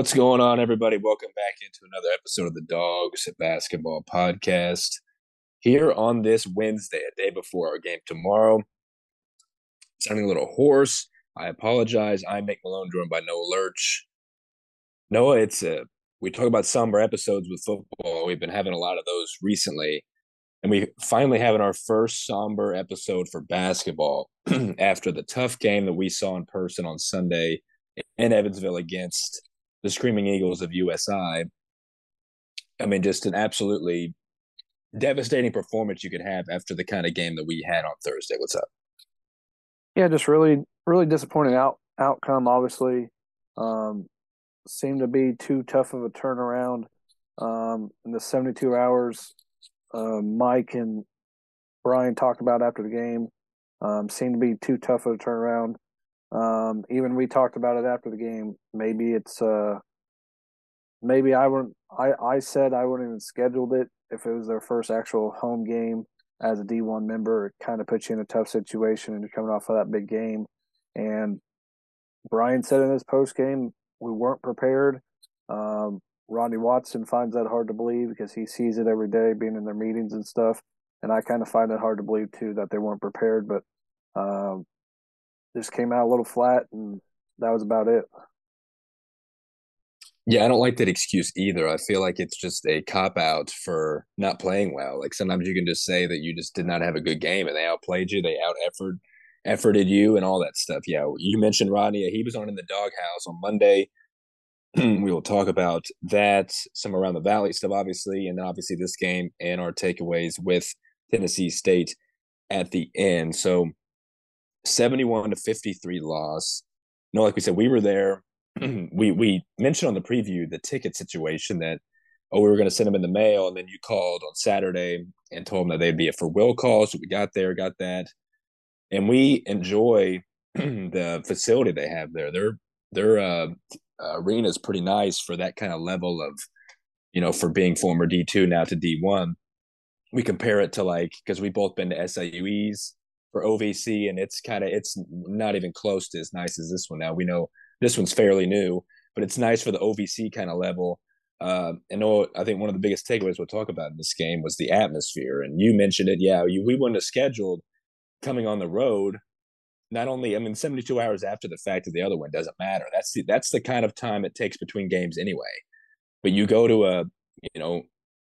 What's going on, everybody? Welcome back into another episode of the Dogs Basketball Podcast. Here on this Wednesday, a day before our game tomorrow. Sounding a little hoarse. I apologize. I'm Nick Malone, joined by Noah Lurch. Noah, it's a we talk about somber episodes with football. We've been having a lot of those recently, and we finally having our first somber episode for basketball after the tough game that we saw in person on Sunday in Evansville against the Screaming Eagles of USI. I mean, just an absolutely devastating performance you could have after the kind of game that we had on Thursday. What's up? Yeah, just really, really disappointing out outcome. Obviously, um, seemed to be too tough of a turnaround. Um, in the 72 hours, uh, Mike and Brian talked about after the game um, seemed to be too tough of a turnaround. Um, even we talked about it after the game. Maybe it's uh, maybe I wouldn't. I I said I wouldn't even scheduled it if it was their first actual home game as a D one member. It kind of puts you in a tough situation, and you're coming off of that big game. And Brian said in his post game, we weren't prepared. Um, Rodney Watson finds that hard to believe because he sees it every day, being in their meetings and stuff. And I kind of find it hard to believe too that they weren't prepared. But um, just came out a little flat, and that was about it. Yeah, I don't like that excuse either. I feel like it's just a cop out for not playing well. Like sometimes you can just say that you just did not have a good game and they outplayed you, they out effort efforted you and all that stuff. Yeah, you mentioned Rodney. He was on in the doghouse on Monday. we will talk about that, some around the valley stuff, obviously, and then obviously this game and our takeaways with Tennessee State at the end. So 71 to 53 loss. No, like we said, we were there. we we mentioned on the preview the ticket situation that oh we were going to send them in the mail, and then you called on Saturday and told them that they'd be a for will call. So we got there, got that, and we enjoy the facility they have there. Their their uh, arena is pretty nice for that kind of level of you know for being former D two now to D one. We compare it to like because we've both been to SIUE's for OVC, and it's kind of it's not even close to as nice as this one. Now we know this one's fairly new, but it's nice for the OVC kind of level. Uh, and I think one of the biggest takeaways we'll talk about in this game was the atmosphere. And you mentioned it, yeah. You, we wouldn't have scheduled coming on the road. Not only, I mean, 72 hours after the fact of the other one doesn't matter. That's the that's the kind of time it takes between games anyway. But you go to a you know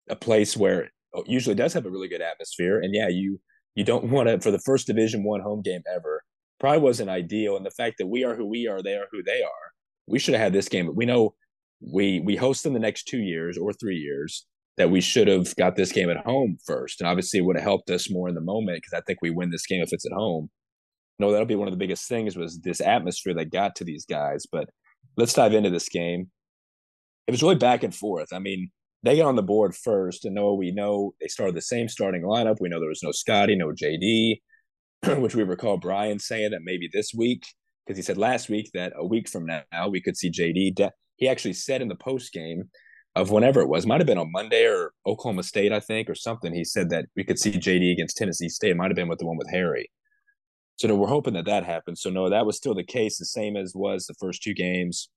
a place where usually does have a really good atmosphere, and yeah, you you don't want to for the first Division One home game ever. Probably wasn't ideal, and the fact that we are who we are, they are who they are. We should have had this game. But we know we we host them the next two years or three years that we should have got this game at home first, and obviously it would have helped us more in the moment because I think we win this game if it's at home. No, that'll be one of the biggest things was this atmosphere that got to these guys. But let's dive into this game. It was really back and forth. I mean, they get on the board first, and Noah, we know they started the same starting lineup. We know there was no Scotty, no JD, which we recall Brian saying that maybe this week, because he said last week that a week from now we could see JD. De- he actually said in the post game of whenever it was, might have been on Monday or Oklahoma State, I think, or something. He said that we could see JD against Tennessee State. It might have been with the one with Harry. So no, we're hoping that that happens. So no, that was still the case, the same as was the first two games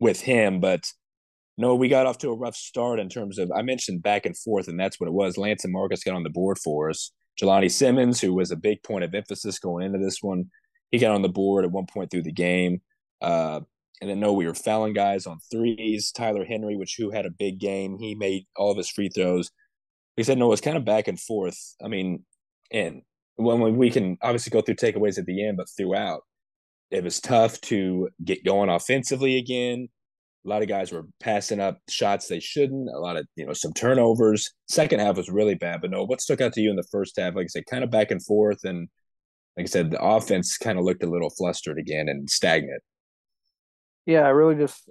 with him, but no, we got off to a rough start in terms of I mentioned back and forth, and that's what it was. Lance and Marcus got on the board for us. Jelani Simmons, who was a big point of emphasis going into this one, he got on the board at one point through the game. Uh, and then no, we were fouling guys on threes. Tyler Henry, which who had a big game, he made all of his free throws. He said no, it was kind of back and forth. I mean, and when we can obviously go through takeaways at the end, but throughout, it was tough to get going offensively again a lot of guys were passing up shots they shouldn't. A lot of you know some turnovers. Second half was really bad. But no, what stuck out to you in the first half? Like I said, kind of back and forth, and like I said, the offense kind of looked a little flustered again and stagnant. Yeah, I really just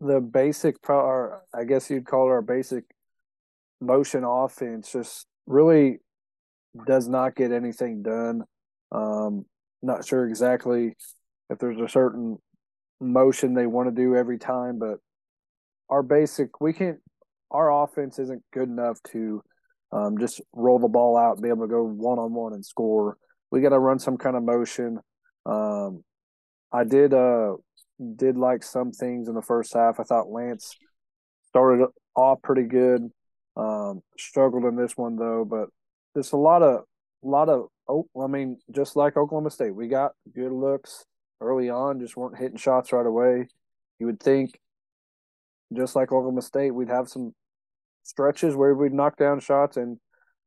the basic, or I guess you'd call it our basic motion offense, just really does not get anything done. Um, not sure exactly if there's a certain motion they want to do every time, but our basic we can't our offense isn't good enough to um, just roll the ball out and be able to go one on one and score. We got to run some kind of motion. Um, I did uh, did like some things in the first half. I thought Lance started off pretty good. Um, struggled in this one though, but there's a lot of a lot of oh, I mean, just like Oklahoma State, we got good looks early on, just weren't hitting shots right away. You would think, just like Oklahoma State, we'd have some stretches where we'd knock down shots and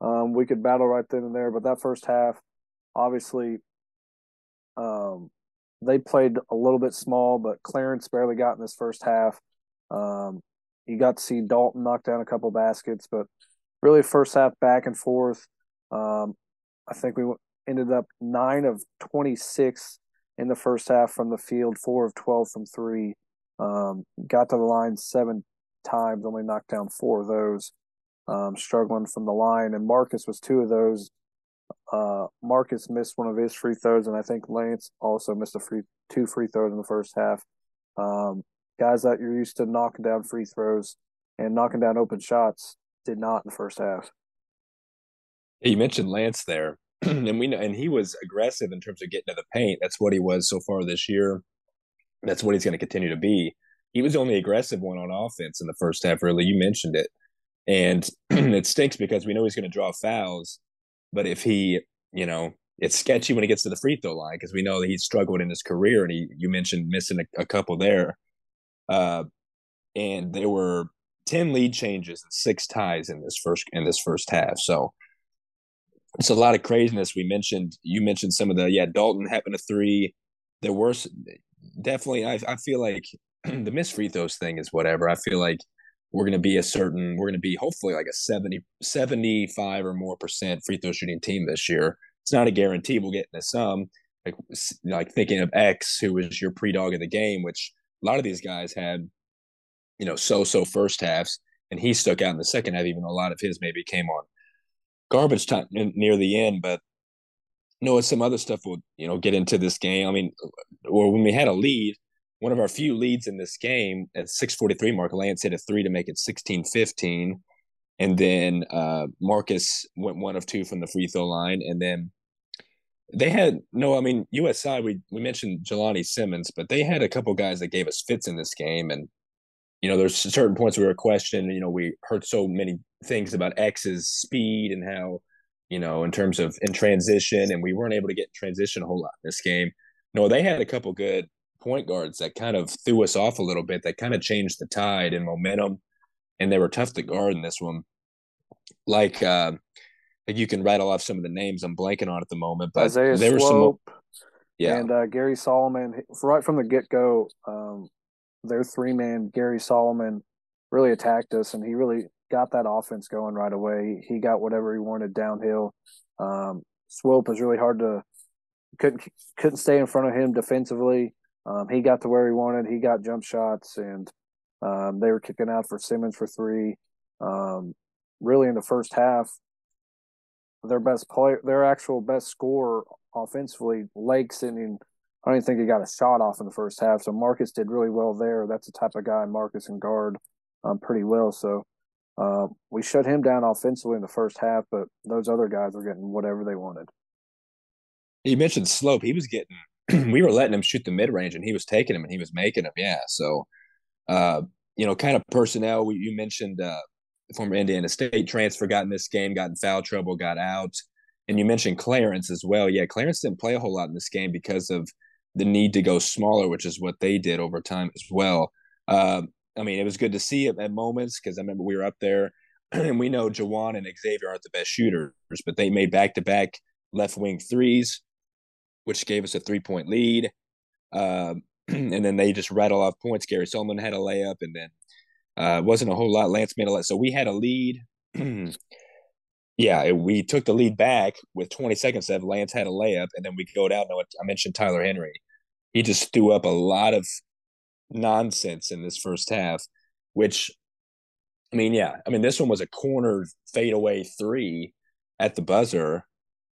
um, we could battle right then and there. But that first half, obviously, um, they played a little bit small, but Clarence barely got in this first half. Um, you got to see Dalton knock down a couple baskets, but really first half back and forth. Um, I think we ended up nine of 26 in the first half from the field, four of 12 from three. Um, got to the line seven times, only knocked down four of those. Um, struggling from the line, and Marcus was two of those. Uh, Marcus missed one of his free throws, and I think Lance also missed a free two free throws in the first half. Um, guys that you're used to knocking down free throws and knocking down open shots did not in the first half. You mentioned Lance there, and we know, and he was aggressive in terms of getting to the paint. That's what he was so far this year. That's what he's going to continue to be. He was the only aggressive one on offense in the first half. Really, you mentioned it, and it stinks because we know he's going to draw fouls. But if he, you know, it's sketchy when he gets to the free throw line because we know that he's struggled in his career, and he you mentioned missing a, a couple there. Uh, and there were ten lead changes and six ties in this first in this first half. So it's a lot of craziness. We mentioned you mentioned some of the yeah Dalton happened to three. There were definitely I I feel like the missed free throws thing is whatever. I feel like we're going to be a certain we're going to be hopefully like a 70 75 or more percent free throw shooting team this year. It's not a guarantee we'll get into some like like thinking of X who was your pre-dog of the game which a lot of these guys had you know so so first halves and he stuck out in the second half even though a lot of his maybe came on garbage time near the end. But you know, some other stuff will you know get into this game. I mean, or when we had a lead, one of our few leads in this game at 6:43 mark, Lance hit a three to make it 16-15. And then uh, Marcus went one of two from the free throw line, and then they had no. I mean, USI. We we mentioned Jelani Simmons, but they had a couple guys that gave us fits in this game, and you know, there's certain points we were questioning. You know, we heard so many things about X's speed and how, you know, in terms of in transition, and we weren't able to get transition a whole lot in this game. No, they had a couple good point guards that kind of threw us off a little bit. That kind of changed the tide and momentum, and they were tough to guard in this one. Like, uh, like you can rattle off some of the names I'm blanking on at the moment, but Isaiah there were some. Yeah, and uh, Gary Solomon, right from the get go, um, their three man Gary Solomon really attacked us, and he really got that offense going right away. He got whatever he wanted downhill. Um, Swope was really hard to couldn't couldn't stay in front of him defensively. Um, he got to where he wanted. He got jump shots, and um, they were kicking out for Simmons for three. Um, really, in the first half, their best player, their actual best scorer offensively, Lake sending I don't even think he got a shot off in the first half. So Marcus did really well there. That's the type of guy Marcus can guard um, pretty well. So uh, we shut him down offensively in the first half, but those other guys were getting whatever they wanted. You mentioned Swope. He was getting, we were letting him shoot the mid range and he was taking him and he was making them. Yeah. So, uh, you know, kind of personnel. We, you mentioned uh, former Indiana State transfer got in this game, got in foul trouble, got out. And you mentioned Clarence as well. Yeah, Clarence didn't play a whole lot in this game because of the need to go smaller, which is what they did over time as well. Uh, I mean, it was good to see it at moments because I remember we were up there, and we know Jawan and Xavier aren't the best shooters, but they made back to back left wing threes, which gave us a three point lead. Uh, and then they just rattle off points. Gary Solomon had a layup, and then uh, wasn't a whole lot. Lance made a lot, so we had a lead. yeah, we took the lead back with 20 seconds left. Lance had a layup, and then we go down. I mentioned Tyler Henry. He just threw up a lot of nonsense in this first half, which, I mean, yeah, I mean, this one was a corner fadeaway three at the buzzer.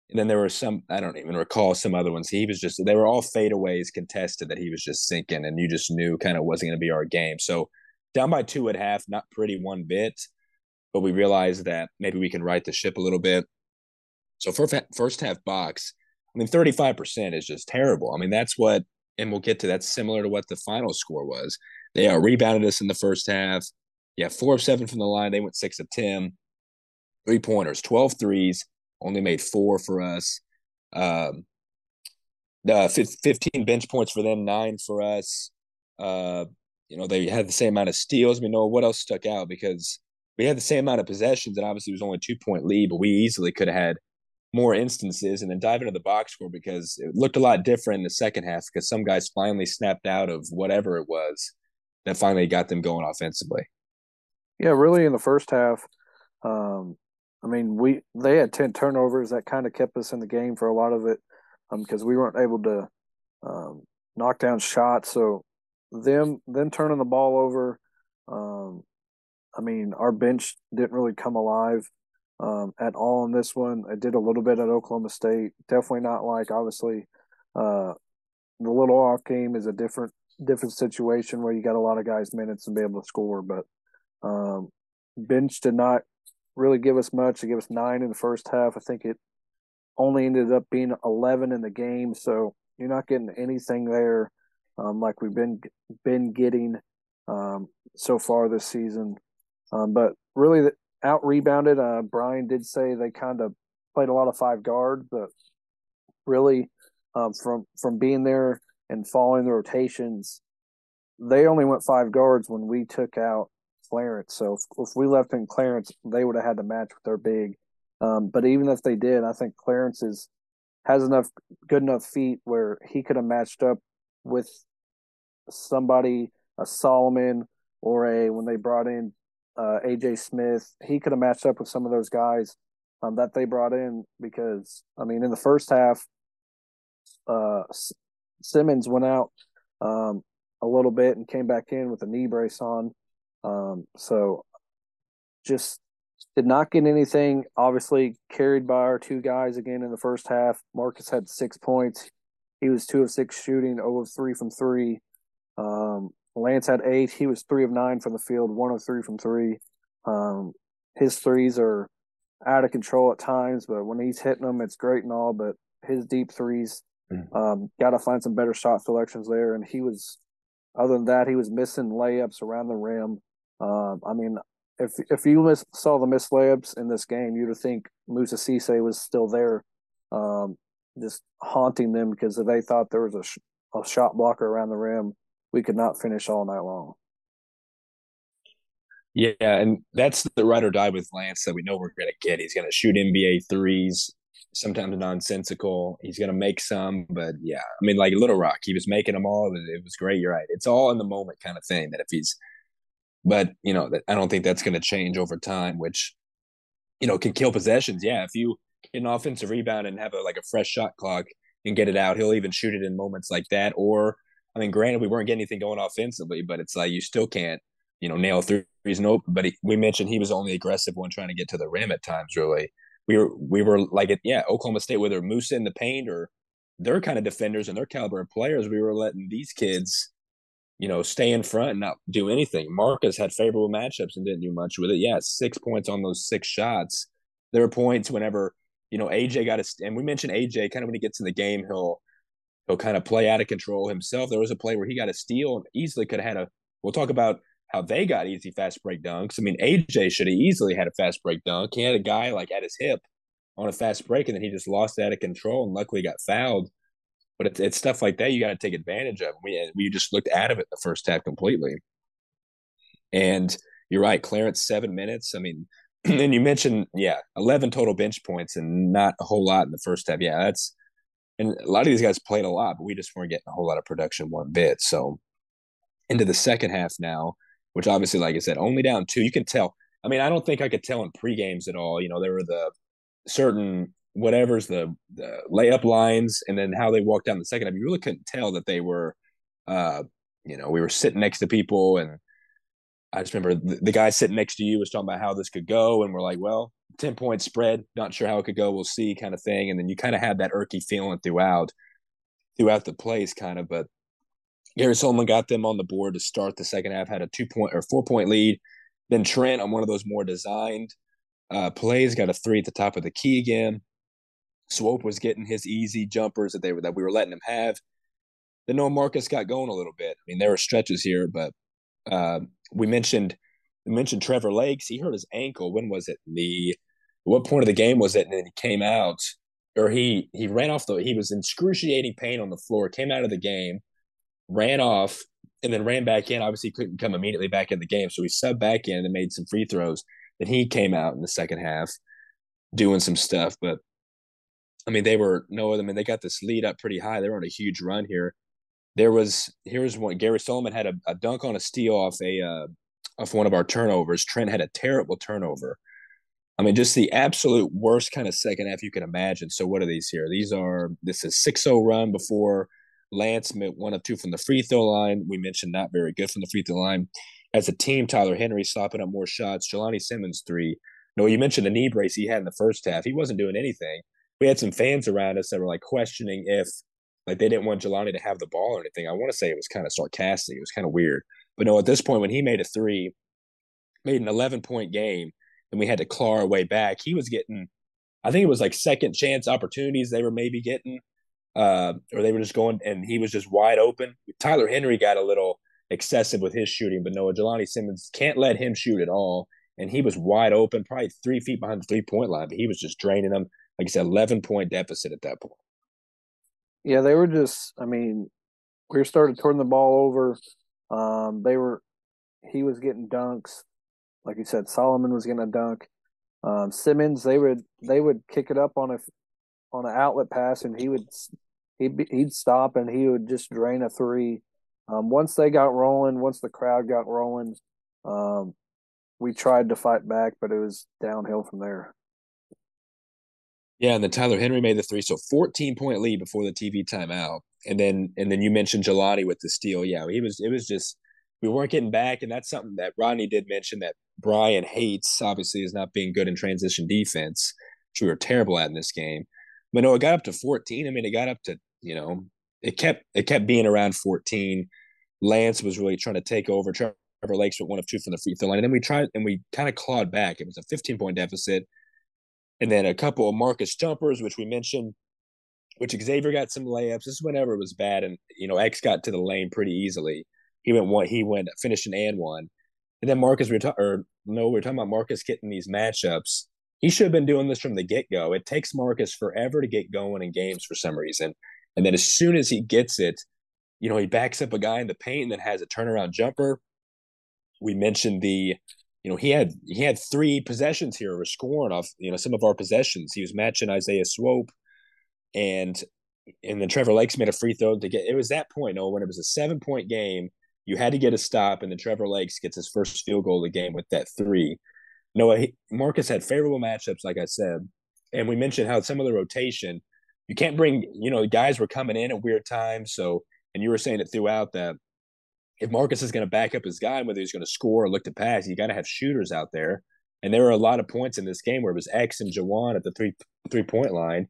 And then there were some, I don't even recall some other ones. He was just, they were all fadeaways contested that he was just sinking, and you just knew kind of wasn't going to be our game. So down by two at half, not pretty one bit but we realized that maybe we can right the ship a little bit. So for first half box, I mean, 35% is just terrible. I mean, that's what and we'll get to that similar to what the final score was. They out rebounded us in the first half. Yeah, four of seven from the line. They went six of 10. Three pointers, 12 threes, only made four for us. Um, uh, 15 bench points for them, nine for us. Uh, you know, they had the same amount of steals. I mean, no, what else stuck out? Because we had the same amount of possessions, and obviously it was only two point lead, but we easily could have had more instances and then dive into the box score because it looked a lot different in the second half because some guys finally snapped out of whatever it was that finally got them going offensively. Yeah, really in the first half, um, I mean, we they had ten turnovers that kind of kept us in the game for a lot of it because um, we weren't able to um, knock down shots. So them them turning the ball over, um, I mean, our bench didn't really come alive um, at all in this one. I did a little bit at Oklahoma State. Definitely not like obviously uh, the little off game is a different different situation where you got a lot of guys minutes and be able to score, but um, bench did not really give us much. They gave us nine in the first half. I think it only ended up being eleven in the game, so you're not getting anything there um, like we've been been getting um, so far this season. Um, but really, out rebounded. Uh, Brian did say they kind of played a lot of five guard, but really um, from from being there and following the rotations, they only went five guards when we took out Clarence. So if, if we left in Clarence, they would have had to match with their big. Um, but even if they did, I think Clarence is has enough good enough feet where he could have matched up with somebody, a Solomon or a when they brought in uh, AJ Smith, he could have matched up with some of those guys um, that they brought in because I mean in the first half, uh, Simmons went out um, a little bit and came back in with a knee brace on. Um, so just did not get anything. Obviously carried by our two guys again in the first half. Marcus had six points. He was two of six shooting, 0 of three from three. Um, Lance had eight. He was three of nine from the field, one of three from three. Um, his threes are out of control at times, but when he's hitting them, it's great and all. But his deep threes, mm. um, got to find some better shot selections there. And he was, other than that, he was missing layups around the rim. Um, I mean, if if you miss, saw the missed layups in this game, you'd think Moussa Cisse was still there, um, just haunting them because they thought there was a, sh- a shot blocker around the rim we could not finish all night long. Yeah, and that's the ride or die with Lance that we know we're going to get. He's going to shoot NBA threes, sometimes nonsensical. He's going to make some, but yeah, I mean, like Little Rock, he was making them all. It was great. You're right. It's all in the moment kind of thing. That if he's, but you know, I don't think that's going to change over time, which you know can kill possessions. Yeah, if you get an offensive rebound and have a like a fresh shot clock and get it out, he'll even shoot it in moments like that, or I mean, granted, we weren't getting anything going offensively, but it's like you still can't, you know, nail threes Nope. But he, we mentioned he was the only aggressive one trying to get to the rim at times. Really, we were we were like. Yeah, Oklahoma State, whether Moussa in the paint or their kind of defenders and their caliber of players, we were letting these kids, you know, stay in front and not do anything. Marcus had favorable matchups and didn't do much with it. Yeah, six points on those six shots. There were points whenever you know AJ got a and we mentioned AJ kind of when he gets in the game, he'll he'll kind of play out of control himself. There was a play where he got a steal and easily could have had a. We'll talk about how they got easy fast break dunks. I mean, AJ should have easily had a fast break dunk. He had a guy like at his hip on a fast break, and then he just lost out of control and luckily got fouled. But it's, it's stuff like that you got to take advantage of. We we just looked out of it the first half completely. And you're right, Clarence seven minutes. I mean, and you mentioned yeah, eleven total bench points and not a whole lot in the first half. Yeah, that's and a lot of these guys played a lot, but we just weren't getting a whole lot of production one bit. So into the second half now, which obviously, like I said, only down two. You can tell. I mean, I don't think I could tell in pre games at all. You know, there were the certain whatever's the, the layup lines, and then how they walked down the second half. You really couldn't tell that they were, uh, you know, we were sitting next to people, and I just remember the, the guy sitting next to you was talking about how this could go, and we're like, well, 10 point spread, not sure how it could go, we'll see kind of thing. And then you kind of had that irky feeling throughout throughout the plays kind of, but Gary Solomon got them on the board to start the second half, had a two point or four point lead. Then Trent on one of those more designed uh, plays got a three at the top of the key again. Swope was getting his easy jumpers that they were that we were letting him have. then Noah Marcus got going a little bit. I mean, there were stretches here, but uh, we mentioned we mentioned Trevor Lakes. He hurt his ankle. When was it? The what point of the game was it? And then he came out, or he he ran off the. He was in excruciating pain on the floor. Came out of the game, ran off, and then ran back in. Obviously, couldn't come immediately back in the game, so he subbed back in and made some free throws. Then he came out in the second half, doing some stuff. But I mean, they were no other. I mean, they got this lead up pretty high. They were on a huge run here. There was here's one. Gary Solomon had a, a dunk on a steal off a uh, off one of our turnovers. Trent had a terrible turnover. I mean, just the absolute worst kind of second half you can imagine. So, what are these here? These are this is 6 0 run before Lance one of two from the free throw line. We mentioned not very good from the free throw line. As a team, Tyler Henry slopping up more shots. Jelani Simmons three. No, you mentioned the knee brace he had in the first half. He wasn't doing anything. We had some fans around us that were like questioning if like they didn't want Jelani to have the ball or anything. I want to say it was kind of sarcastic. It was kind of weird. But no, at this point when he made a three, made an 11 point game, and we had to claw our way back, he was getting, I think it was like second chance opportunities they were maybe getting, uh, or they were just going, and he was just wide open. Tyler Henry got a little excessive with his shooting, but Noah Jelani Simmons can't let him shoot at all. And he was wide open, probably three feet behind the three point line, but he was just draining them. Like I said, 11 point deficit at that point. Yeah, they were just, I mean, we started turning the ball over. Um, they were, he was getting dunks. Like you said, Solomon was getting a dunk. Um, Simmons, they would, they would kick it up on a, on an outlet pass and he would, he'd, he'd stop and he would just drain a three. Um, once they got rolling, once the crowd got rolling, um, we tried to fight back, but it was downhill from there. Yeah, and then Tyler Henry made the three, so 14 point lead before the TV timeout, and then and then you mentioned Jelani with the steal. Yeah, he was. It was just we weren't getting back, and that's something that Rodney did mention that Brian hates. Obviously, is not being good in transition defense, which we were terrible at in this game. But no, it got up to 14. I mean, it got up to you know, it kept it kept being around 14. Lance was really trying to take over. Trevor Lakes with one of two from the free throw line, and then we tried and we kind of clawed back. It was a 15 point deficit and then a couple of Marcus jumpers, which we mentioned, which Xavier got some layups. This is whenever it was bad, and you know X got to the lane pretty easily. He went one. He went finished an and one, and then Marcus. We were talking, or no, we are talking about Marcus getting these matchups. He should have been doing this from the get go. It takes Marcus forever to get going in games for some reason, and then as soon as he gets it, you know he backs up a guy in the paint and then has a turnaround jumper. We mentioned the you know, he had he had three possessions here, or scoring off, you know, some of our possessions. He was matching Isaiah Swope, and and then Trevor Lakes made a free throw to get. It was that point, oh, when it was a seven point game, you had to get a stop, and then Trevor Lakes gets his first field goal of the game with that three. Noah he, Marcus had favorable matchups, like I said, and we mentioned how some of the rotation, you can't bring, you know, guys were coming in at weird times, so and you were saying it throughout that if Marcus is going to back up his guy, whether he's going to score or look to pass, you got to have shooters out there. And there were a lot of points in this game where it was X and Jawan at the three three point line.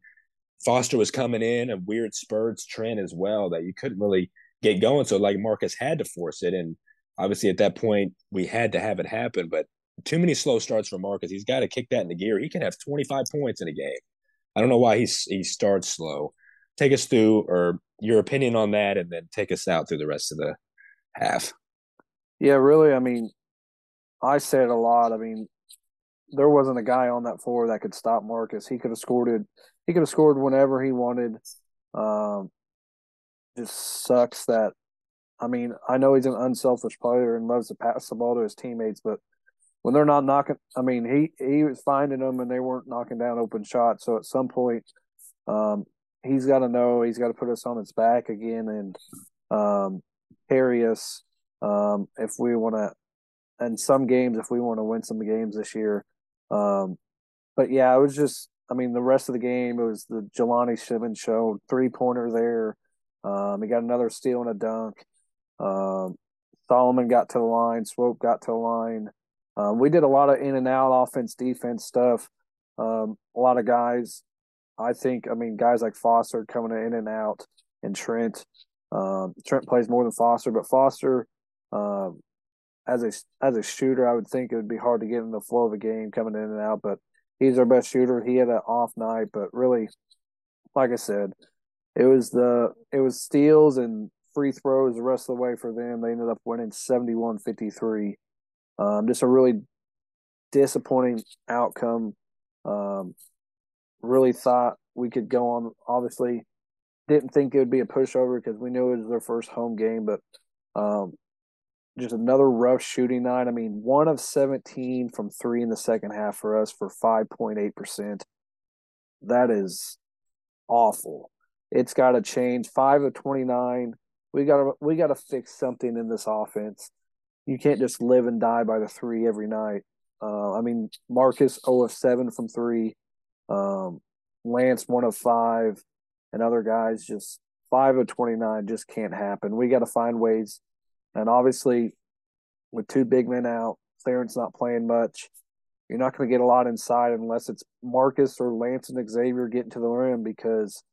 Foster was coming in a weird spurts trend as well that you couldn't really get going. So like Marcus had to force it, and obviously at that point we had to have it happen. But too many slow starts for Marcus. He's got to kick that in the gear. He can have 25 points in a game. I don't know why he's he starts slow. Take us through or your opinion on that, and then take us out through the rest of the half. Yeah, really. I mean, I said a lot. I mean, there wasn't a guy on that floor that could stop Marcus. He could have scored it. He could have scored whenever he wanted. Um, just sucks that. I mean, I know he's an unselfish player and loves to pass the ball to his teammates, but when they're not knocking, I mean, he he was finding them and they weren't knocking down open shots. So at some point, um, he's got to know he's got to put us on his back again and um, carry um, if we want to. And some games, if we want to win some games this year. Um, but yeah, it was just. I mean, the rest of the game, it was the Jelani Simmons show, three pointer there. Um, he got another steal and a dunk. Um, Solomon got to the line. Swope got to the line. Um, we did a lot of in and out offense, defense stuff. Um, a lot of guys, I think, I mean, guys like Foster coming in and out, and Trent. Um, Trent plays more than Foster, but Foster, um, as a as a shooter, I would think it would be hard to get in the flow of a game coming in and out. But he's our best shooter. He had an off night, but really, like I said, it was the it was steals and free throws the rest of the way for them. They ended up winning 71 53. Um, just a really disappointing outcome. Um, really thought we could go on. Obviously, didn't think it would be a pushover because we knew it was their first home game, but um, just another rough shooting night. I mean, one of 17 from three in the second half for us for 5.8%. That is awful. It's got to change. Five of 29. We got to we got to fix something in this offense. You can't just live and die by the three every night. Uh, I mean, Marcus 0 of 7 from three. Um, Lance 1 of 5. And other guys just 5 of 29 just can't happen. We got to find ways – and obviously, with two big men out, Clarence not playing much, you're not going to get a lot inside unless it's Marcus or Lance and Xavier getting to the rim because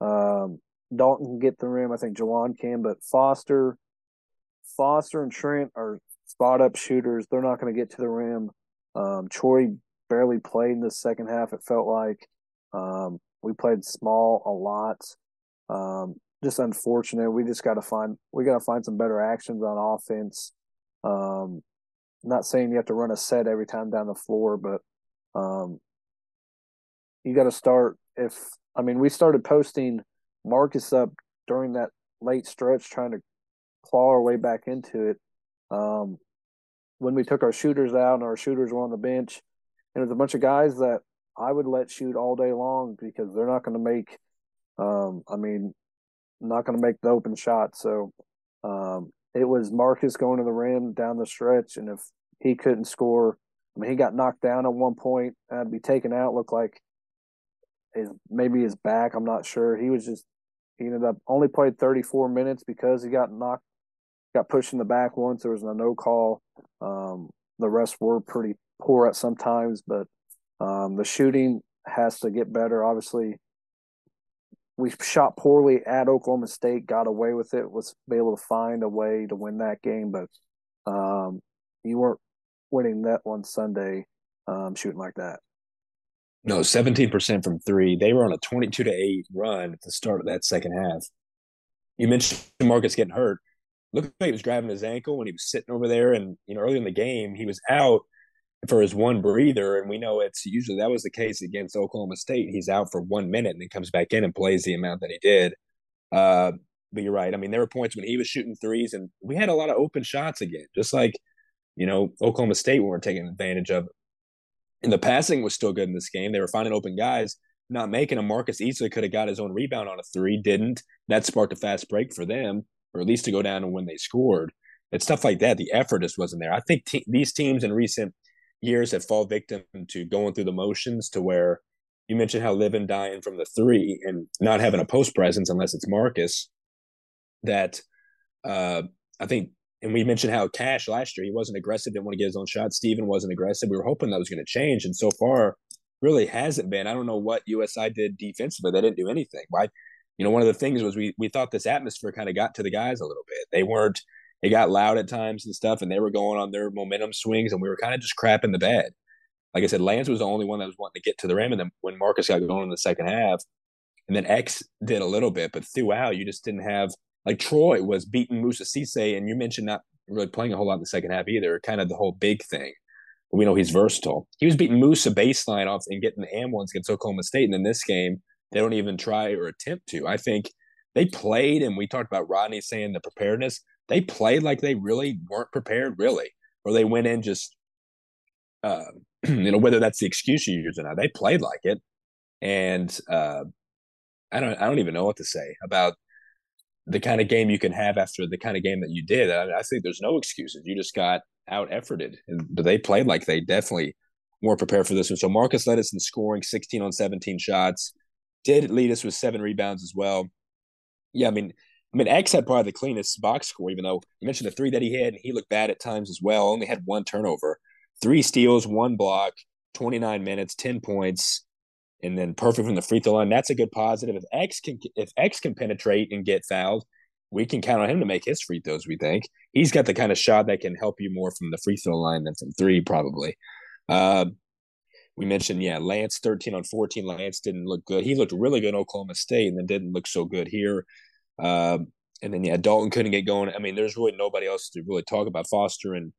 um, Dalton can get the rim. I think Jawan can, but Foster, Foster and Trent are spot up shooters. They're not going to get to the rim. Um, Troy barely played in the second half. It felt like um, we played small a lot. Um, just unfortunate. We just got to find we got to find some better actions on offense. Um, not saying you have to run a set every time down the floor, but um, you got to start. If I mean, we started posting Marcus up during that late stretch, trying to claw our way back into it. Um, when we took our shooters out and our shooters were on the bench, and there's a bunch of guys that I would let shoot all day long because they're not going to make. Um, I mean, not going to make the open shot. So um, it was Marcus going to the rim down the stretch, and if he couldn't score, I mean, he got knocked down at one point. I'd be taken out. Looked like his maybe his back. I'm not sure. He was just he ended up only played 34 minutes because he got knocked, got pushed in the back once. There was a no call. Um, the rest were pretty poor at sometimes, but um, the shooting has to get better. Obviously, we shot poorly at Oklahoma State, got away with it, was able to find a way to win that game, but um, you weren't winning that one Sunday um, shooting like that. No, 17% from three. They were on a 22 to 8 run at the start of that second half. You mentioned Marcus getting hurt. Look, like he was grabbing his ankle when he was sitting over there. And, you know, early in the game, he was out for his one breather, and we know it's usually that was the case against Oklahoma State. He's out for one minute and then comes back in and plays the amount that he did. Uh, but you're right. I mean, there were points when he was shooting threes, and we had a lot of open shots again, just like you know Oklahoma State weren't taking advantage of. And the passing was still good in this game. They were finding open guys, not making them. Marcus easily could have got his own rebound on a three, didn't. That sparked a fast break for them, or at least to go down and when they scored. It's stuff like that. The effort just wasn't there. I think te- these teams in recent years have fall victim to going through the motions to where you mentioned how living dying from the three and not having a post presence unless it's Marcus. That uh, I think, and we mentioned how Cash last year he wasn't aggressive, didn't want to get his own shot. Steven wasn't aggressive. We were hoping that was going to change, and so far, really hasn't been. I don't know what USI did defensively; they didn't do anything. Why? You know, one of the things was we we thought this atmosphere kind of got to the guys a little bit. They weren't it got loud at times and stuff, and they were going on their momentum swings, and we were kind of just crapping the bed. Like I said, Lance was the only one that was wanting to get to the rim, and then when Marcus got going in the second half, and then X did a little bit, but throughout you just didn't have like Troy was beating Moussa Cisse, and you mentioned not really playing a whole lot in the second half either. Kind of the whole big thing. We know he's versatile. He was beating Moussa baseline off and getting the am ones against Oklahoma State, and in this game they don't even try or attempt to. I think they played, and we talked about Rodney saying the preparedness they played like they really weren't prepared, really, or they went in just, uh, you know, whether that's the excuse you use or not. They played like it, and uh, I don't, I don't even know what to say about the kind of game you can have after the kind of game that you did. I, I think there's no excuses. You just got out efforted, but they played like they definitely weren't prepared for this one. So Marcus led us in scoring, 16 on 17 shots. Did lead us with seven rebounds as well. Yeah, I mean, I mean, X had probably the cleanest box score, even though you mentioned the three that he had, and he looked bad at times as well. Only had one turnover, three steals, one block, 29 minutes, 10 points, and then perfect from the free throw line. That's a good positive. If X can if X can penetrate and get fouled, we can count on him to make his free throws. We think he's got the kind of shot that can help you more from the free throw line than from three, probably. Uh, we mentioned, yeah, Lance 13 on 14. Lance didn't look good. He looked really good in Oklahoma State and then didn't look so good here. Uh, and then yeah, Dalton couldn't get going. I mean, there's really nobody else to really talk about. Foster and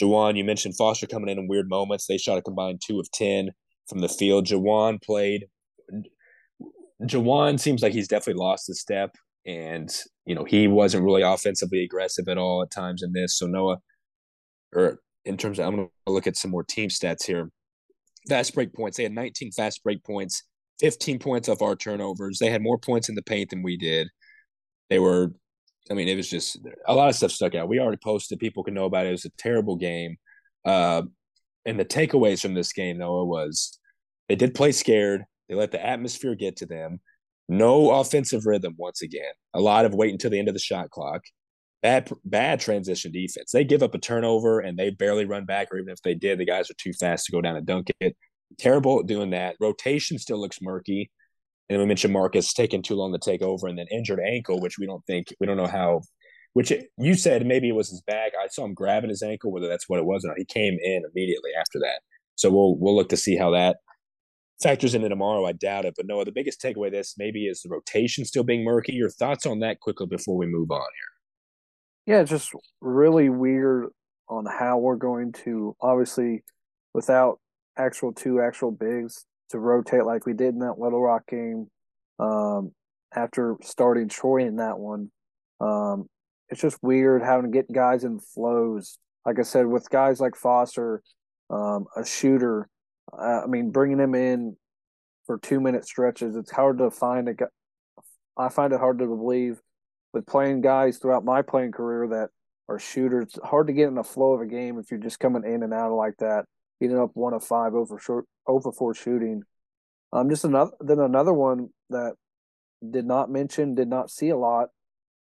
Juwan, you mentioned Foster coming in in weird moments. They shot a combined two of ten from the field. Juwan played. Juwan seems like he's definitely lost a step, and you know he wasn't really offensively aggressive at all at times in this. So Noah, or in terms of, I'm going to look at some more team stats here. Fast break points. They had 19 fast break points, 15 points off our turnovers. They had more points in the paint than we did. They were, I mean, it was just a lot of stuff stuck out. We already posted. People can know about it. It was a terrible game. Uh, and the takeaways from this game, Noah, was they did play scared. They let the atmosphere get to them. No offensive rhythm once again. A lot of wait until the end of the shot clock. Bad bad transition defense. They give up a turnover and they barely run back, or even if they did, the guys are too fast to go down and dunk it. Terrible at doing that. Rotation still looks murky. And we mentioned Marcus taking too long to take over, and then injured ankle, which we don't think we don't know how. Which you said maybe it was his back. I saw him grabbing his ankle, whether that's what it was or not. He came in immediately after that, so we'll we'll look to see how that factors into tomorrow. I doubt it, but no. The biggest takeaway this maybe is the rotation still being murky. Your thoughts on that quickly before we move on here? Yeah, just really weird on how we're going to obviously without actual two actual bigs to rotate like we did in that Little Rock game. Um, after starting Troy in that one, um, it's just weird having to get guys in flows. Like I said, with guys like Foster, um, a shooter. Uh, I mean, bringing him in for two minute stretches, it's hard to find a. I find it hard to believe with playing guys throughout my playing career that are shooters. It's hard to get in the flow of a game if you're just coming in and out like that getting up one of five over short over four shooting. Um, just another then another one that did not mention, did not see a lot.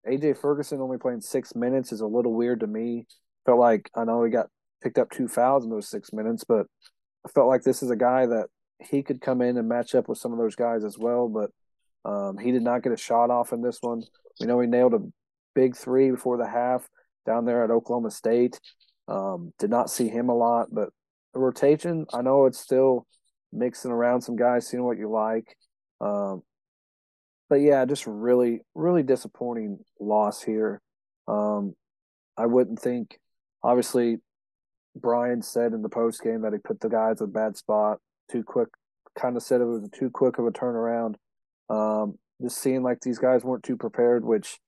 AJ Ferguson only playing six minutes is a little weird to me. Felt like I know he got picked up two fouls in those six minutes, but I felt like this is a guy that he could come in and match up with some of those guys as well. But um, he did not get a shot off in this one. We know he nailed a big three before the half down there at Oklahoma State. Um, did not see him a lot, but rotation, I know it's still mixing around some guys, seeing what you like. Um, but yeah, just really, really disappointing loss here. Um, I wouldn't think, obviously, Brian said in the post game that he put the guys in a bad spot too quick, kind of said it was too quick of a turnaround. Um, just seeing like these guys weren't too prepared, which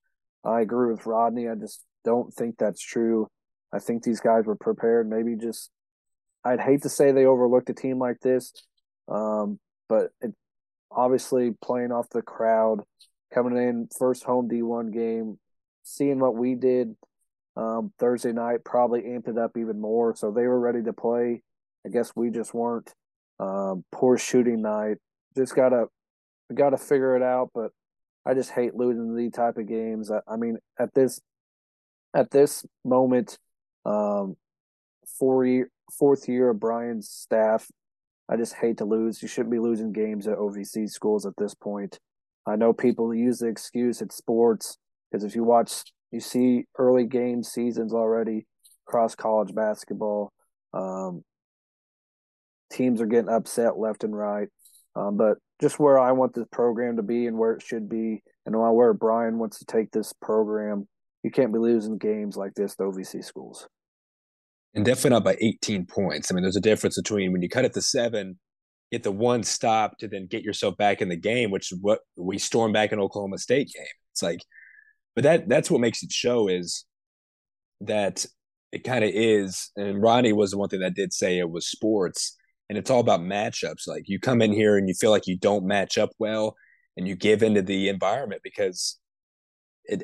I agree with Rodney. I just don't think that's true. I think these guys were prepared, maybe just I'd hate to say they overlooked a team like this, um, but it, obviously playing off the crowd, coming in first home D1 game, seeing what we did um, Thursday night probably amped it up even more. So they were ready to play. I guess we just weren't. Um, poor shooting night. Just gotta gotta figure it out. But I just hate losing these type of games. I, I mean, at this at this moment, um, four year fourth year of Brian's staff. I just hate to lose. You shouldn't be losing games at OVC schools at this point. I know people use the excuse it's sports because if you watch, you see early game seasons already across college basketball. Um, teams are getting upset left and right. Um, but just where I want this program to be and where it should be, and where Brian wants to take this program, you can't be losing games like this to OVC schools and definitely not by 18 points. I mean, there's a difference between when you cut it to seven, get the one stop to then get yourself back in the game, which is what we stormed back in Oklahoma State game. It's like, but that that's what makes it show is that it kind of is. And Rodney was the one thing that did say it was sports, and it's all about matchups. Like you come in here and you feel like you don't match up well, and you give into the environment because it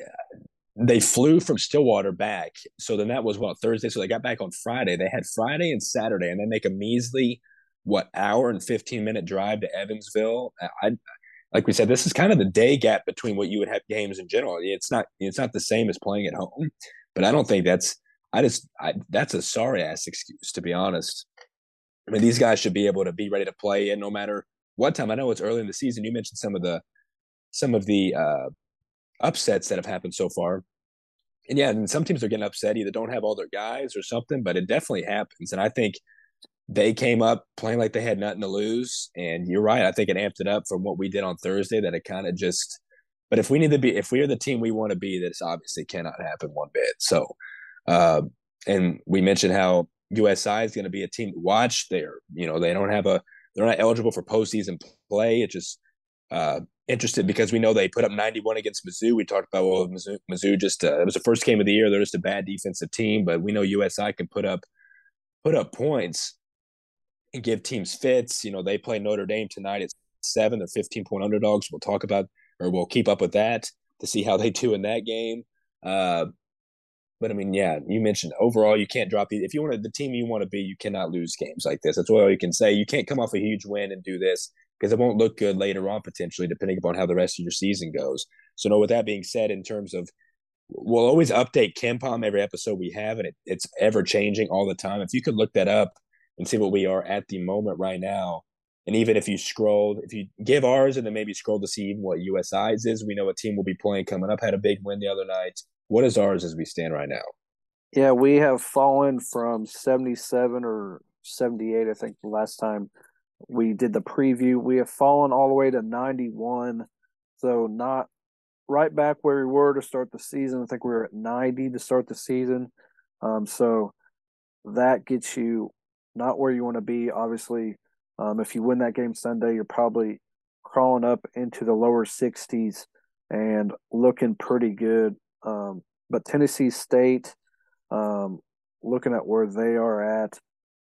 they flew from Stillwater back. So then that was what Thursday. So they got back on Friday. They had Friday and Saturday, and they make a measly what hour and fifteen minute drive to Evansville. I like we said, this is kind of the day gap between what you would have games in general. It's not it's not the same as playing at home, but I don't think that's I just I, that's a sorry ass excuse to be honest. I mean, these guys should be able to be ready to play, and no matter what time. I know it's early in the season. You mentioned some of the some of the uh, upsets that have happened so far. And yeah, and some teams are getting upset, either don't have all their guys or something, but it definitely happens. And I think they came up playing like they had nothing to lose. And you're right. I think it amped it up from what we did on Thursday that it kind of just But if we need to be, if we are the team we want to be, this obviously cannot happen one bit. So, uh, and we mentioned how USI is going to be a team to watch. They're, you know, they don't have a, they're not eligible for postseason play. It just uh, interested because we know they put up 91 against Mizzou. We talked about well, Mizzou, Mizzou just uh, it was the first game of the year. They're just a bad defensive team, but we know USI can put up put up points and give teams fits. You know, they play Notre Dame tonight at seven. They're 15 point underdogs. We'll talk about or we'll keep up with that to see how they do in that game. Uh, but I mean, yeah, you mentioned overall you can't drop the if you want to, the team you want to be, you cannot lose games like this. That's all you can say. You can't come off a huge win and do this because it won't look good later on potentially, depending upon how the rest of your season goes. So, no, with that being said, in terms of we'll always update KenPom every episode we have, and it, it's ever changing all the time. If you could look that up and see what we are at the moment right now, and even if you scroll, if you give ours and then maybe scroll to see what USI's is, we know a team will be playing coming up. Had a big win the other night. What is ours as we stand right now? Yeah, we have fallen from 77 or 78, I think, the last time we did the preview. We have fallen all the way to 91. So, not right back where we were to start the season. I think we were at 90 to start the season. Um, so, that gets you not where you want to be. Obviously, um, if you win that game Sunday, you're probably crawling up into the lower 60s and looking pretty good um, but Tennessee State, um, looking at where they are at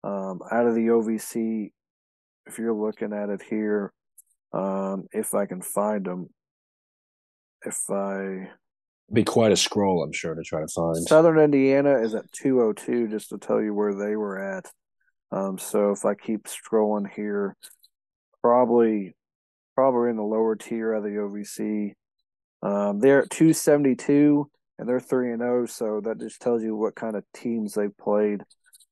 um, out of the OVC, if you're looking at it here, um, if I can find them, if I be quite a scroll, I'm sure, to try to find. Southern Indiana is at 202, just to tell you where they were at. Um, so if I keep scrolling here, probably probably in the lower tier of the OVC. Um, they're at 272 and they're 3 and 0, so that just tells you what kind of teams they've played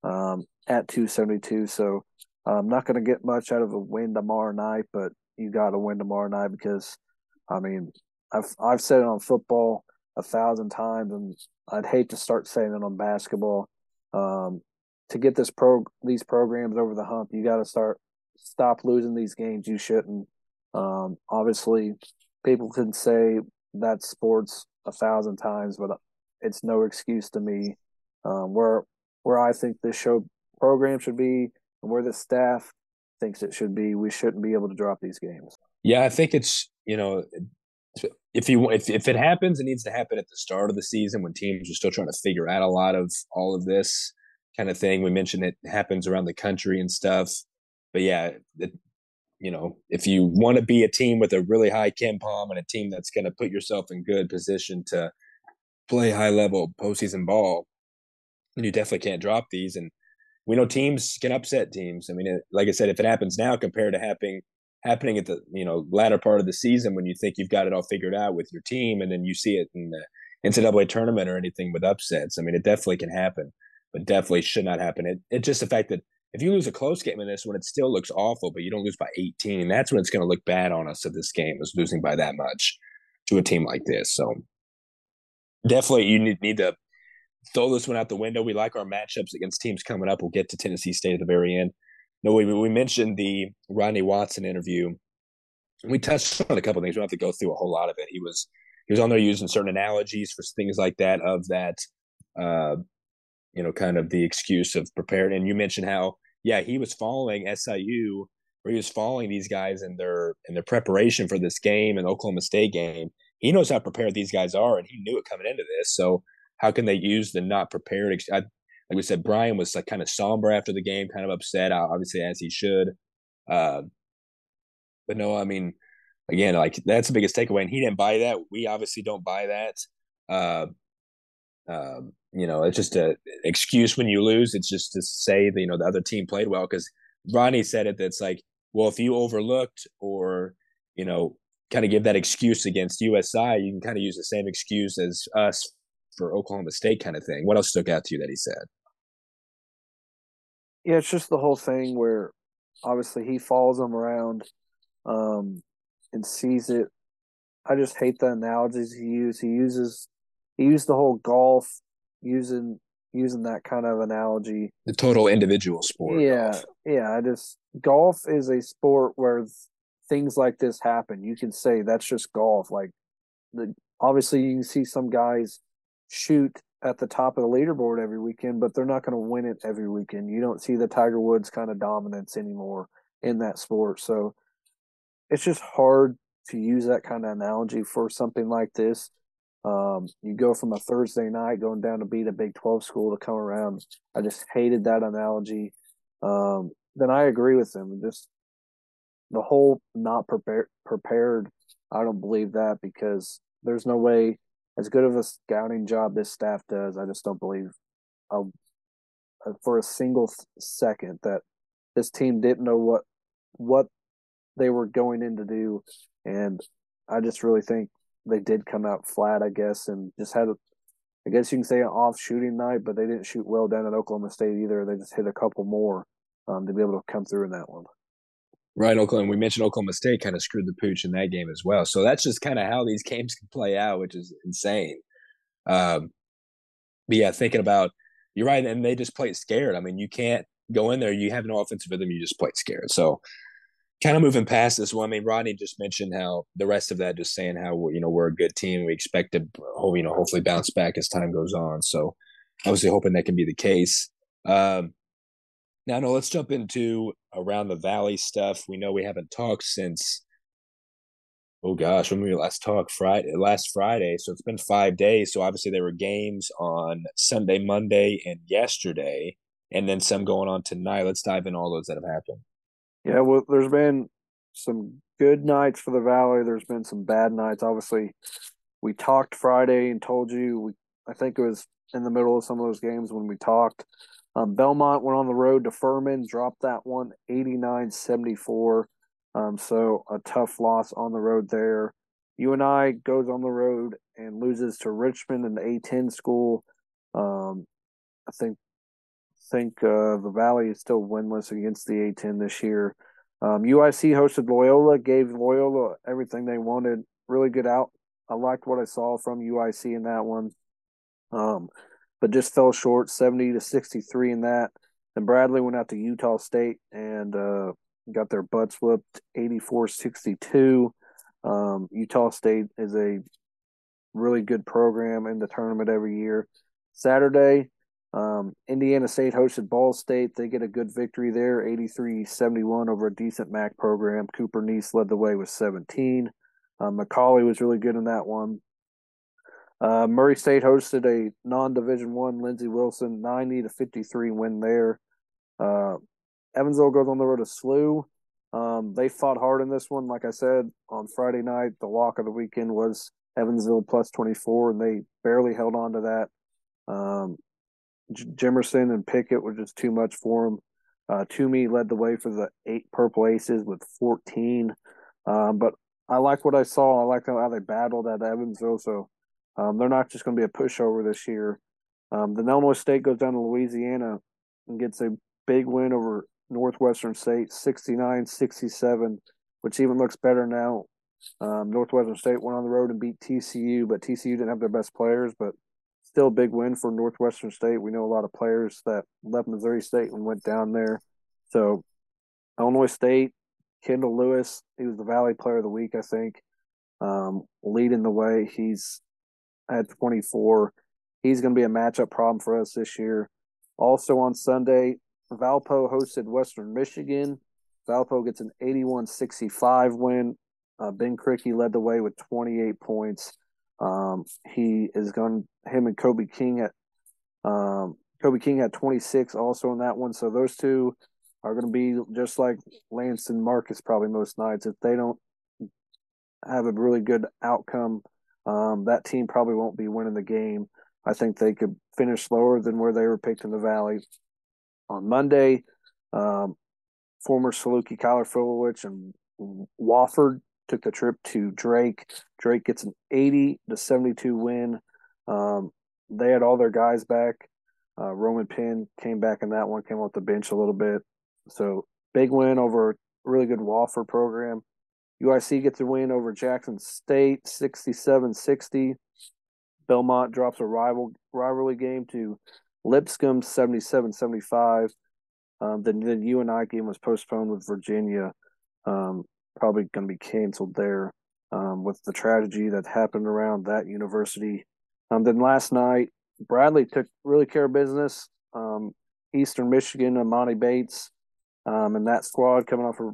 um, at 272. So I'm not going to get much out of a win tomorrow night, but you got to win tomorrow night because, I mean, I've I've said it on football a thousand times, and I'd hate to start saying it on basketball. Um, to get this pro these programs over the hump, you got to start stop losing these games you shouldn't. Um, obviously, people can say that sports a thousand times, but it's no excuse to me. Um, where where I think this show program should be, and where the staff thinks it should be, we shouldn't be able to drop these games. Yeah, I think it's you know if you if if it happens, it needs to happen at the start of the season when teams are still trying to figure out a lot of all of this kind of thing. We mentioned it happens around the country and stuff, but yeah, it, you know, if you want to be a team with a really high KenPom and a team that's going to put yourself in good position to play high level postseason ball, you definitely can't drop these. And we know teams can upset teams. I mean, it, like I said, if it happens now compared to happening happening at the you know latter part of the season when you think you've got it all figured out with your team, and then you see it in the NCAA tournament or anything with upsets. I mean, it definitely can happen, but definitely should not happen. It it's just the fact that if you lose a close game in this one, it still looks awful, but you don't lose by 18. That's when it's going to look bad on us at this game is losing by that much to a team like this. So definitely you need, need to throw this one out the window. We like our matchups against teams coming up. We'll get to Tennessee State at the very end. No, we, we mentioned the Rodney Watson interview. We touched on a couple things. We don't have to go through a whole lot of it. He was he was on there using certain analogies for things like that of that uh, you know, kind of the excuse of prepared. And you mentioned how, yeah, he was following SIU, or he was following these guys in their in their preparation for this game and Oklahoma State game. He knows how prepared these guys are, and he knew it coming into this. So how can they use the not prepared? I, like we said, Brian was like kind of somber after the game, kind of upset, obviously as he should. Uh, but no, I mean, again, like that's the biggest takeaway, and he didn't buy that. We obviously don't buy that. Uh, um, you know, it's just a excuse when you lose. It's just to say that you know the other team played well because Ronnie said it. That's like, well, if you overlooked or you know, kind of give that excuse against USI, you can kind of use the same excuse as us for Oklahoma State, kind of thing. What else stuck out to you that he said? Yeah, it's just the whole thing where obviously he follows them around um, and sees it. I just hate the analogies he uses. He uses he used the whole golf using using that kind of analogy. The total individual sport. Yeah, golf. yeah. I just golf is a sport where things like this happen. You can say that's just golf. Like the obviously you can see some guys shoot at the top of the leaderboard every weekend, but they're not going to win it every weekend. You don't see the Tiger Woods kind of dominance anymore in that sport. So it's just hard to use that kind of analogy for something like this. Um, you go from a Thursday night going down to beat a Big 12 school to come around. I just hated that analogy. Um, then I agree with them. Just the whole not prepared, prepared. I don't believe that because there's no way as good of a scouting job this staff does. I just don't believe uh, for a single second that this team didn't know what what they were going in to do, and I just really think they did come out flat. I guess, and just had a, I guess you can say an off shooting night, but they didn't shoot well down at Oklahoma State either. They just hit a couple more um, to be able to come through in that one. Right, Oklahoma. We mentioned Oklahoma State kind of screwed the pooch in that game as well. So that's just kind of how these games can play out, which is insane. Um, but yeah, thinking about you're right, and they just played scared. I mean, you can't go in there. You have no offensive rhythm. You just played scared. So kind of moving past this one. I mean, Rodney just mentioned how the rest of that, just saying how you know we're a good team. We expect to, you know, hopefully bounce back as time goes on. So obviously hoping that can be the case. Um, now, no, let's jump into around the valley stuff. We know we haven't talked since oh gosh, when we last talked Friday last Friday. So it's been five days. So obviously there were games on Sunday, Monday, and yesterday, and then some going on tonight. Let's dive in all those that have happened. Yeah, well, there's been some good nights for the Valley. There's been some bad nights. Obviously, we talked Friday and told you. We, I think it was in the middle of some of those games when we talked um, Belmont went on the road to Furman, dropped that one 89 74. Um, so a tough loss on the road there. UNI goes on the road and loses to Richmond in the A10 school. Um, I think think uh, the Valley is still winless against the A10 this year. Um, UIC hosted Loyola, gave Loyola everything they wanted. Really good out. I liked what I saw from UIC in that one. Um, but just fell short, seventy to sixty three in that. Then Bradley went out to Utah State and uh, got their butts whooped 84-62. Um, Utah State is a really good program in the tournament every year. Saturday, um, Indiana State hosted Ball State. They get a good victory there, 83-71 over a decent MAC program. Cooper Neese led the way with 17. Um, McCauley was really good in that one. Uh, Murray State hosted a non-division one Lindsey Wilson 90 to 53 win there. Uh, Evansville goes on the road to SLU. Um, they fought hard in this one. Like I said on Friday night, the lock of the weekend was Evansville plus 24, and they barely held on to that. Um, Jimerson and Pickett were just too much for them. Uh, Toumi led the way for the eight Purple Aces with 14. Um, but I like what I saw. I like how they battled at Evansville. So um, they're not just going to be a pushover this year. Um, then Illinois State goes down to Louisiana and gets a big win over Northwestern State, 69 67, which even looks better now. Um, Northwestern State went on the road and beat TCU, but TCU didn't have their best players, but still a big win for Northwestern State. We know a lot of players that left Missouri State and went down there. So Illinois State, Kendall Lewis, he was the Valley Player of the Week, I think, um, leading the way. He's at 24. He's going to be a matchup problem for us this year. Also on Sunday, Valpo hosted Western Michigan. Valpo gets an 81 65 win. Uh, ben Krikke led the way with 28 points. Um, he is going, him and Kobe King at, um, Kobe King had 26 also in that one. So those two are going to be just like Lance and Marcus probably most nights. If they don't have a really good outcome um, that team probably won't be winning the game. I think they could finish lower than where they were picked in the Valley. On Monday, um, former Saluki Kyler Filewich and Wofford took the trip to Drake. Drake gets an 80 to 72 win. Um, they had all their guys back. Uh, Roman Penn came back in that one, came off the bench a little bit. So big win over a really good Wofford program. UIC gets a win over Jackson State, 67-60. Belmont drops a rival rivalry game to Lipscomb, 77-75. Um, then the UNI game was postponed with Virginia. Um, probably going to be canceled there. um, with the tragedy that happened around that university. Um, then last night, Bradley took really care of business. Um, Eastern Michigan, Emoni Bates, um, and that squad coming off a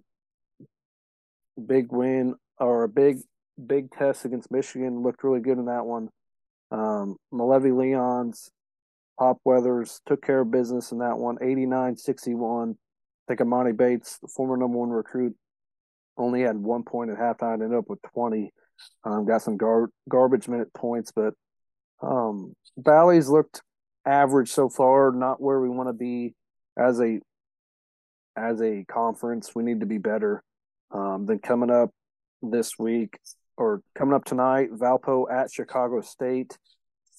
big win or a big big test against Michigan looked really good in that one. Um, Malevy Leons, Pop Weathers took care of business in that one, 89-61. I think Emoni Bates, former number one recruit, only had one point at halftime, ended up with 20. Um, got some gar- garbage minute points, but um, Valley's looked average so far, not where we want to be as a as a conference. We need to be better. Um, then coming up this week or coming up tonight, Valpo at Chicago State,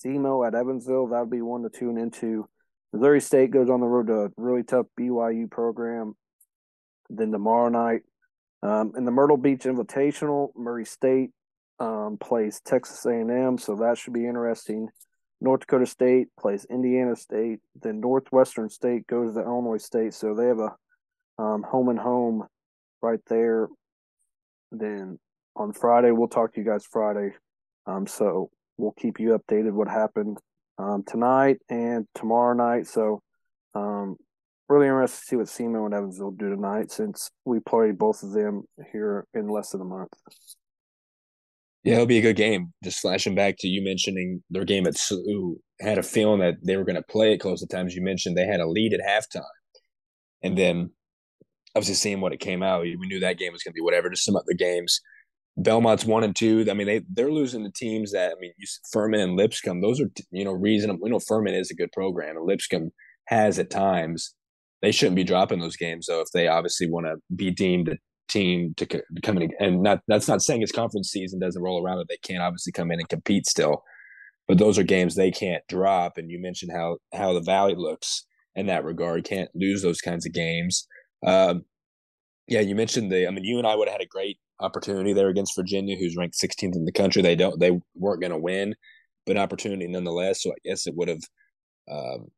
SEMO at Evansville. That would be one to tune into. Missouri State goes on the road to a really tough BYU program. Then tomorrow night, um, in the Myrtle Beach Invitational, Murray State um, plays Texas A&M, so that should be interesting. North Dakota State plays Indiana State. Then Northwestern State goes to the Illinois State, so they have a um, home and home right there. Then on Friday, we'll talk to you guys Friday. Um, so we'll keep you updated what happened um, tonight and tomorrow night. So um, really interested to see what SEMO and Evansville do tonight since we play both of them here in less than a month. Yeah, it'll be a good game. Just flashing back to you mentioning their game at SLU, had a feeling that they were going to play it close to times. You mentioned they had a lead at halftime. And then obviously seeing what it came out, we knew that game was going to be whatever. Just some other games. Belmont's one and two. I mean, they they're losing the teams that I mean, you, Furman and Lipscomb. Those are you know reasonable. We know Furman is a good program, and Lipscomb has at times. They shouldn't be dropping those games though if they obviously want to be deemed a team to come in and not. That's not saying it's conference season doesn't roll around that they can't obviously come in and compete still, but those are games they can't drop. And you mentioned how how the Valley looks in that regard. Can't lose those kinds of games. Um, yeah, you mentioned the. I mean, you and I would have had a great opportunity there against Virginia, who's ranked 16th in the country. They don't. They weren't going to win, but opportunity nonetheless. So I guess it would have. Um,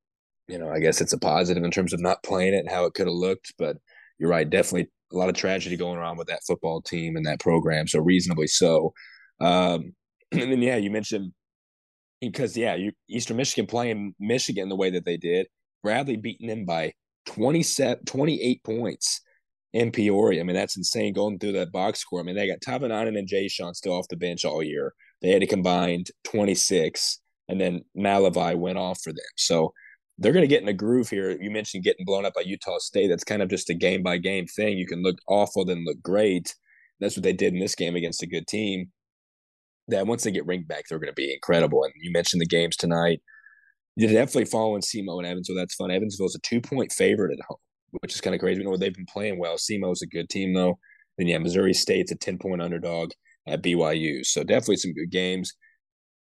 you know, I guess it's a positive in terms of not playing it and how it could have looked. But you're right, definitely a lot of tragedy going around with that football team and that program. So reasonably so. Um, and then yeah, you mentioned because yeah, you Eastern Michigan playing Michigan the way that they did, Bradley beating them by 27, 28 points in Peoria. I mean, that's insane going through that box score. I mean, they got Tahvanainen and Ja'Shon still off the bench all year. They had a combined 26, and then Malevy went off for them. So they're going to get in a groove here. You mentioned getting blown up by Utah State. That's kind of just a game by game thing. You can look awful, then look great. That's what they did in this game against a good team. That once they get ranked back, they're going to be incredible. And you mentioned the games tonight. You're definitely following SEMO and Evansville. That's fun. Evansville's a two point favorite at home which is kind of crazy. We know they've been playing well. SEMO's a good team though. Then yeah, Missouri State's a ten point underdog at BYU. So definitely some good games.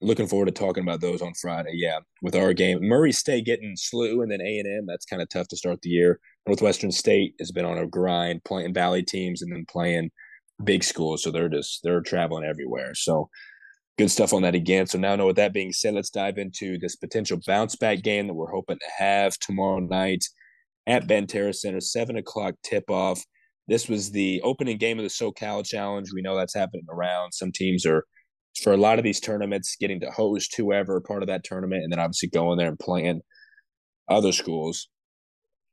Looking forward to talking about those on Friday. Yeah, with our game, Murray State getting SLU and then A and M. That's kind of tough to start the year. Northwestern State has been on a grind, playing Valley teams and then playing big schools. So they're just they're traveling everywhere. So good stuff on that again. So now, know with that being said, let's dive into this potential bounce back game that we're hoping to have tomorrow night at Banterra Center, seven o'clock tip off. This was the opening game of the SoCal Challenge. We know that's happening around. Some teams are, for a lot of these tournaments, getting to host whoever part of that tournament, and then obviously going there and playing other schools.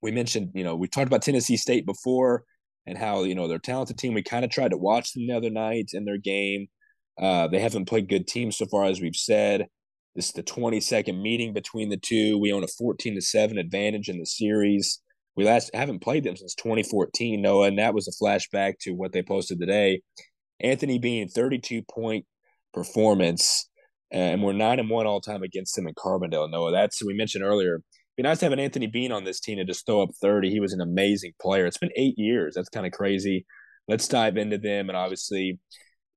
We mentioned, you know, we talked about Tennessee State before and how, you know, they're talented team. We kind of tried to watch them the other night in their game. Uh, they haven't played good teams so far, as we've said. This is the 22nd meeting between the two. We own a 14 to 7 advantage in the series we last haven't played them since 2014, Noah, and that was a flashback to what they posted today. Anthony Beane 32 point performance, and we're nine and one all time against him in Carbondale. Noah, that's we mentioned earlier. Be nice to have an Anthony Beane on this team to just throw up 30. He was an amazing player. It's been eight years. That's kind of crazy. Let's dive into them and obviously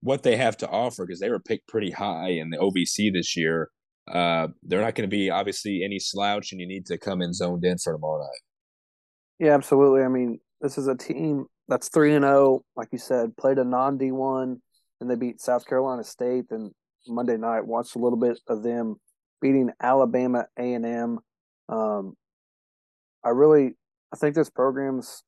what they have to offer because they were picked pretty high in the OVC this year. Uh, they're not going to be obviously any slouch, and you need to come in zoned in for tomorrow night. Yeah, absolutely. I mean, this is a team that's three and zero, oh, like you said, played a non D one, and they beat South Carolina State. And Monday night, watched a little bit of them beating Alabama A and M. Um, I really, I think this program's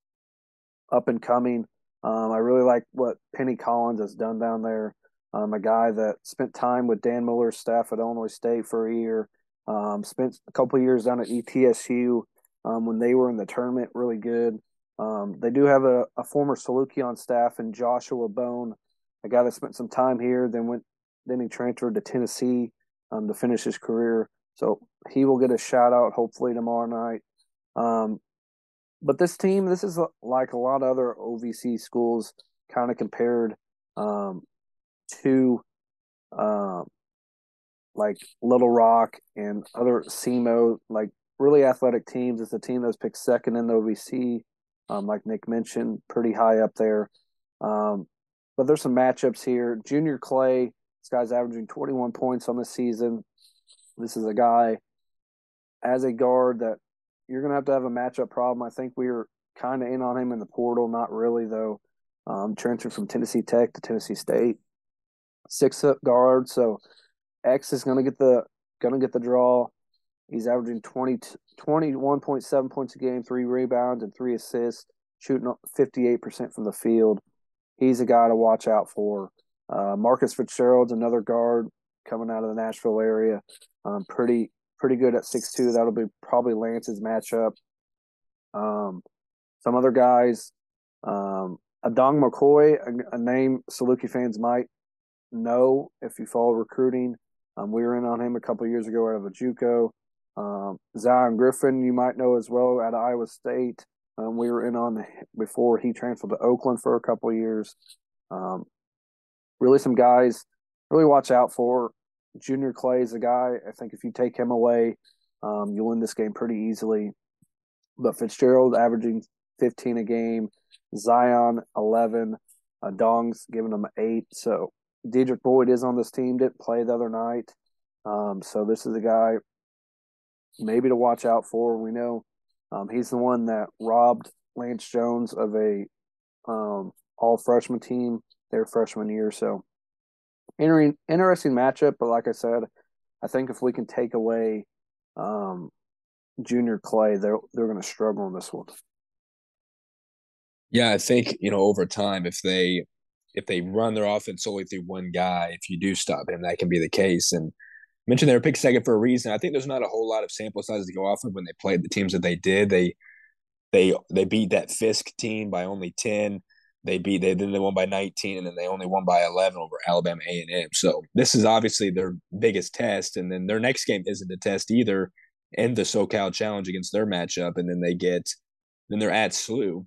up and coming. Um, I really like what Penny Collins has done down there. um, a guy that spent time with Dan Muller's staff at Illinois State for a year, um, spent a couple years down at ETSU um, when they were in the tournament, really good. Um, they do have a, a former Saluki on staff and Joshua Bone, a guy that spent some time here, then went, then he transferred to Tennessee um, to finish his career. So he will get a shout out hopefully tomorrow night. Um, but this team, this is like a lot of other OVC schools, kind of compared um, to um, like Little Rock and other SEMO, like really athletic teams. It's a team that's picked second in the OVC, um, like Nick mentioned, pretty high up there. Um, but there's some matchups here. Junior Clay, this guy's averaging 21 points on the season. This is a guy as a guard that you're going to have to have a matchup problem. I think we were kind of in on him in the portal, not really though. Um, transferred from Tennessee Tech to Tennessee State, six foot guard. So X is going to get the going to get the draw. He's averaging 20, 21.7 points a game, three rebounds and three assists, shooting 58% from the field. He's a guy to watch out for. Uh, Marcus Fitzgerald's another guard coming out of the Nashville area. Um, pretty pretty good at six two. That'll be probably Lance's matchup. Um, some other guys, um, Adong Makuoi, a, a, name Saluki fans might know if you follow recruiting. Um, we were in on him a couple years ago out of a JUCO. Um, Zion Griffin, you might know as well at Iowa State. Um, we were in on before he transferred to Oakland for a couple years. Um, really, some guys really watch out for. Junior Clay is a guy. I think if you take him away, um, you win this game pretty easily. But Fitzgerald averaging 15 a game, Zion 11, uh, Dong's giving him eight. So Dedrick Boyd is on this team. Didn't play the other night. Um, so this is a guy maybe to watch out for. We know um, he's the one that robbed Lance Jones of a um, all freshman team their freshman year. So interesting matchup, but like I said, I think if we can take away um, Junior Clay, they're they're going to struggle in this one. Yeah, I think you know over time, if they if they run their offense solely through one guy, if you do stop him, that can be the case. And mentioned they were picked second for a reason. I think there's not a whole lot of sample sizes to go off of when they played the teams that they did. They they they beat that Fisk team by only ten. They beat they then they won by 19 and then they only won by 11 over Alabama A&M. So this is obviously their biggest test and then their next game isn't a test either in the SoCal Challenge against their matchup and then they get then they're at SLU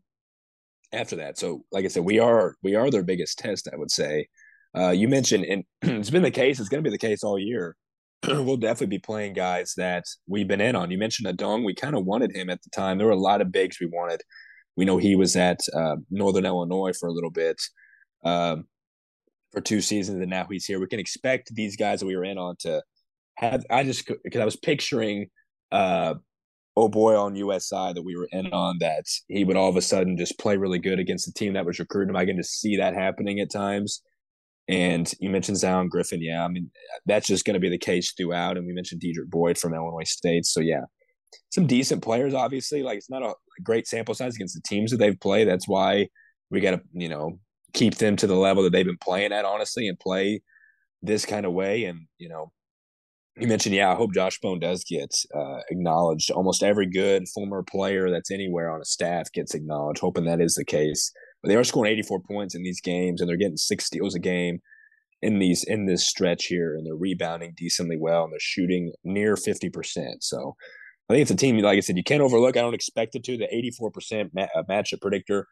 after that. So like I said, we are we are their biggest test, I would say. Uh, you mentioned and it's been the case, it's going to be the case all year. we'll definitely be playing guys that we've been in on. You mentioned Adong. We kind of wanted him at the time. There were a lot of bigs we wanted. We know he was at uh, Northern Illinois for a little bit, um, for two seasons, and now he's here. We can expect these guys that we were in on to have. I just because I was picturing, uh, oh boy, on USI that we were in on that he would all of a sudden just play really good against the team that was recruiting him. I can just see that happening at times. And you mentioned Zion Griffin. Yeah, I mean, that's just going to be the case throughout. And we mentioned Dedrick Boyd from Illinois State. So, yeah, some decent players. Obviously, like it's not a great sample size against the teams that they've played. That's why we got to you know keep them to the level that they've been playing at, honestly, and play this kind of way. And you know, you mentioned, yeah, I hope Josh Bone does get uh, acknowledged. Almost every good former player that's anywhere on a staff gets acknowledged. Hoping that is the case. But they are scoring 84 points in these games, and they're getting six steals a game in these in this stretch here, and they're rebounding decently well, and they're shooting near 50 percent. So I think it's a team, like I said, you can't overlook. I don't expect it to. The 84% ma- uh, matchup predictor.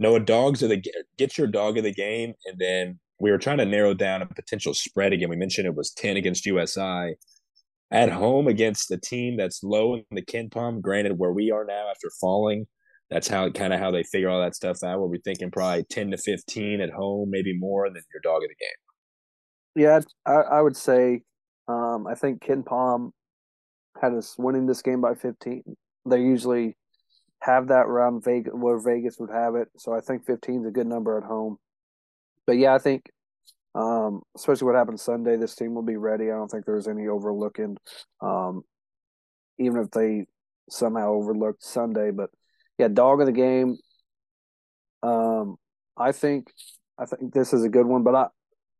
Noah, dogs are the get your dog of the game, and then we were trying to narrow down a potential spread again. We mentioned it was 10 against USI at home against a team that's low in the KenPom. Granted, where we are now after falling, that's how kind of how they figure all that stuff out. Where we're thinking probably 10 to 15 at home, maybe more, than your dog of the game. Yeah, I, I would say um, I think KenPom had us winning this game by 15. They usually have that around Vegas where Vegas would have it. So I think 15 is a good number at home. But yeah, I think um, especially what happened Sunday, this team will be ready. I don't think there's any overlooking, um, even if they somehow overlooked Sunday. But yeah, dog of the game. Um, I think I think this is a good one, but I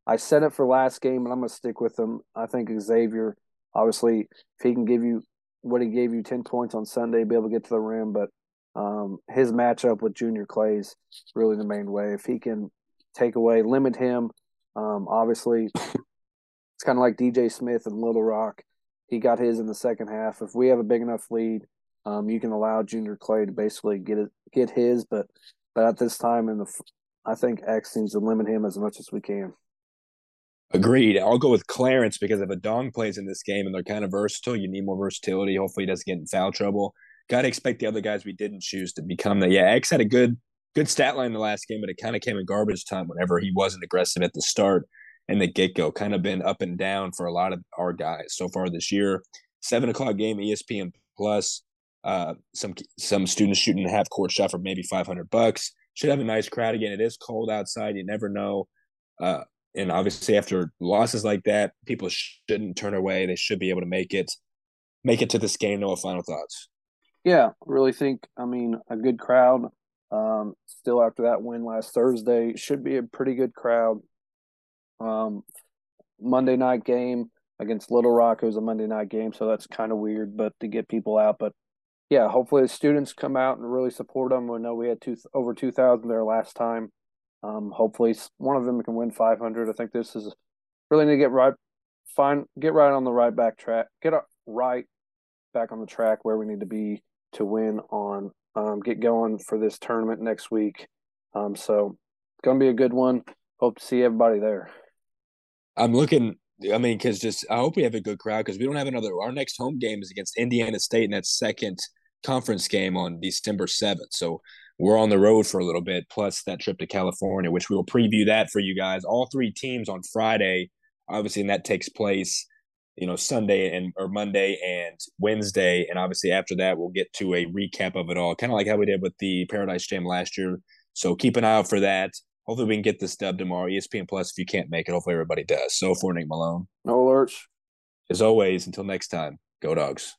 I said it for last game, and I'm to stick with them. I think Xavier, obviously, if he can give you what he gave you 10 points on Sunday, be able to get to the rim, but um, his matchup with Junior Clay's really the main way. If he can take away, limit him, um, obviously, it's kind of like DJ Smith and Little Rock. He got his in the second half. If we have a big enough lead, um, you can allow Junior Clay to basically get it, get his, but but at this time in the, I think X needs to limit him as much as we can. Agreed. I'll go with Clarence because if Adong plays in this game and they're kind of versatile, you need more versatility. Hopefully, he doesn't get in foul trouble. Got to expect the other guys we didn't choose to become that. Yeah, X had a good good stat line the last game, but it kind of came in garbage time whenever he wasn't aggressive at the start and the get go. Kind of been up and down for a lot of our guys so far this year. Seven o'clock game, ESPN Plus. Uh, some some students shooting a half court shot for maybe five hundred bucks. Should have a nice crowd again. It is cold outside. You never know. Uh, and obviously after losses like that, people shouldn't turn away. They should be able to make it, make it to this game. No final thoughts. Yeah, really think. I mean, a good crowd. Um, still after that win last Thursday, should be a pretty good crowd. Um, Monday night game against Little Rock. It was a Monday night game, so that's kind of weird, but to get people out. But yeah, hopefully the students come out and really support them. We know we had two over two thousand there last time. Um, hopefully, one of them can win 500. I think this is really need to get right, find get right on the right back track, get right back on the track where we need to be to win on. Um, get going for this tournament next week. Um, so it's gonna be a good one. Hope to see everybody there. I'm looking. I mean, because just I hope we have a good crowd because we don't have another. Our next home game is against Indiana State, and that second conference game on December seventh. So we're on the road for a little bit, plus that trip to California, which we will preview that for you guys. All three teams on Friday, obviously, and that takes place, you know, Sunday and or Monday and Wednesday, and obviously after that we'll get to a recap of it all, kind of like how we did with the Paradise Jam last year. So keep an eye out for that. Hopefully we can get this dub tomorrow. ESPN Plus, if you can't make it, hopefully everybody does. So for Nick Malone, no alerts. As always, until next time, go dogs.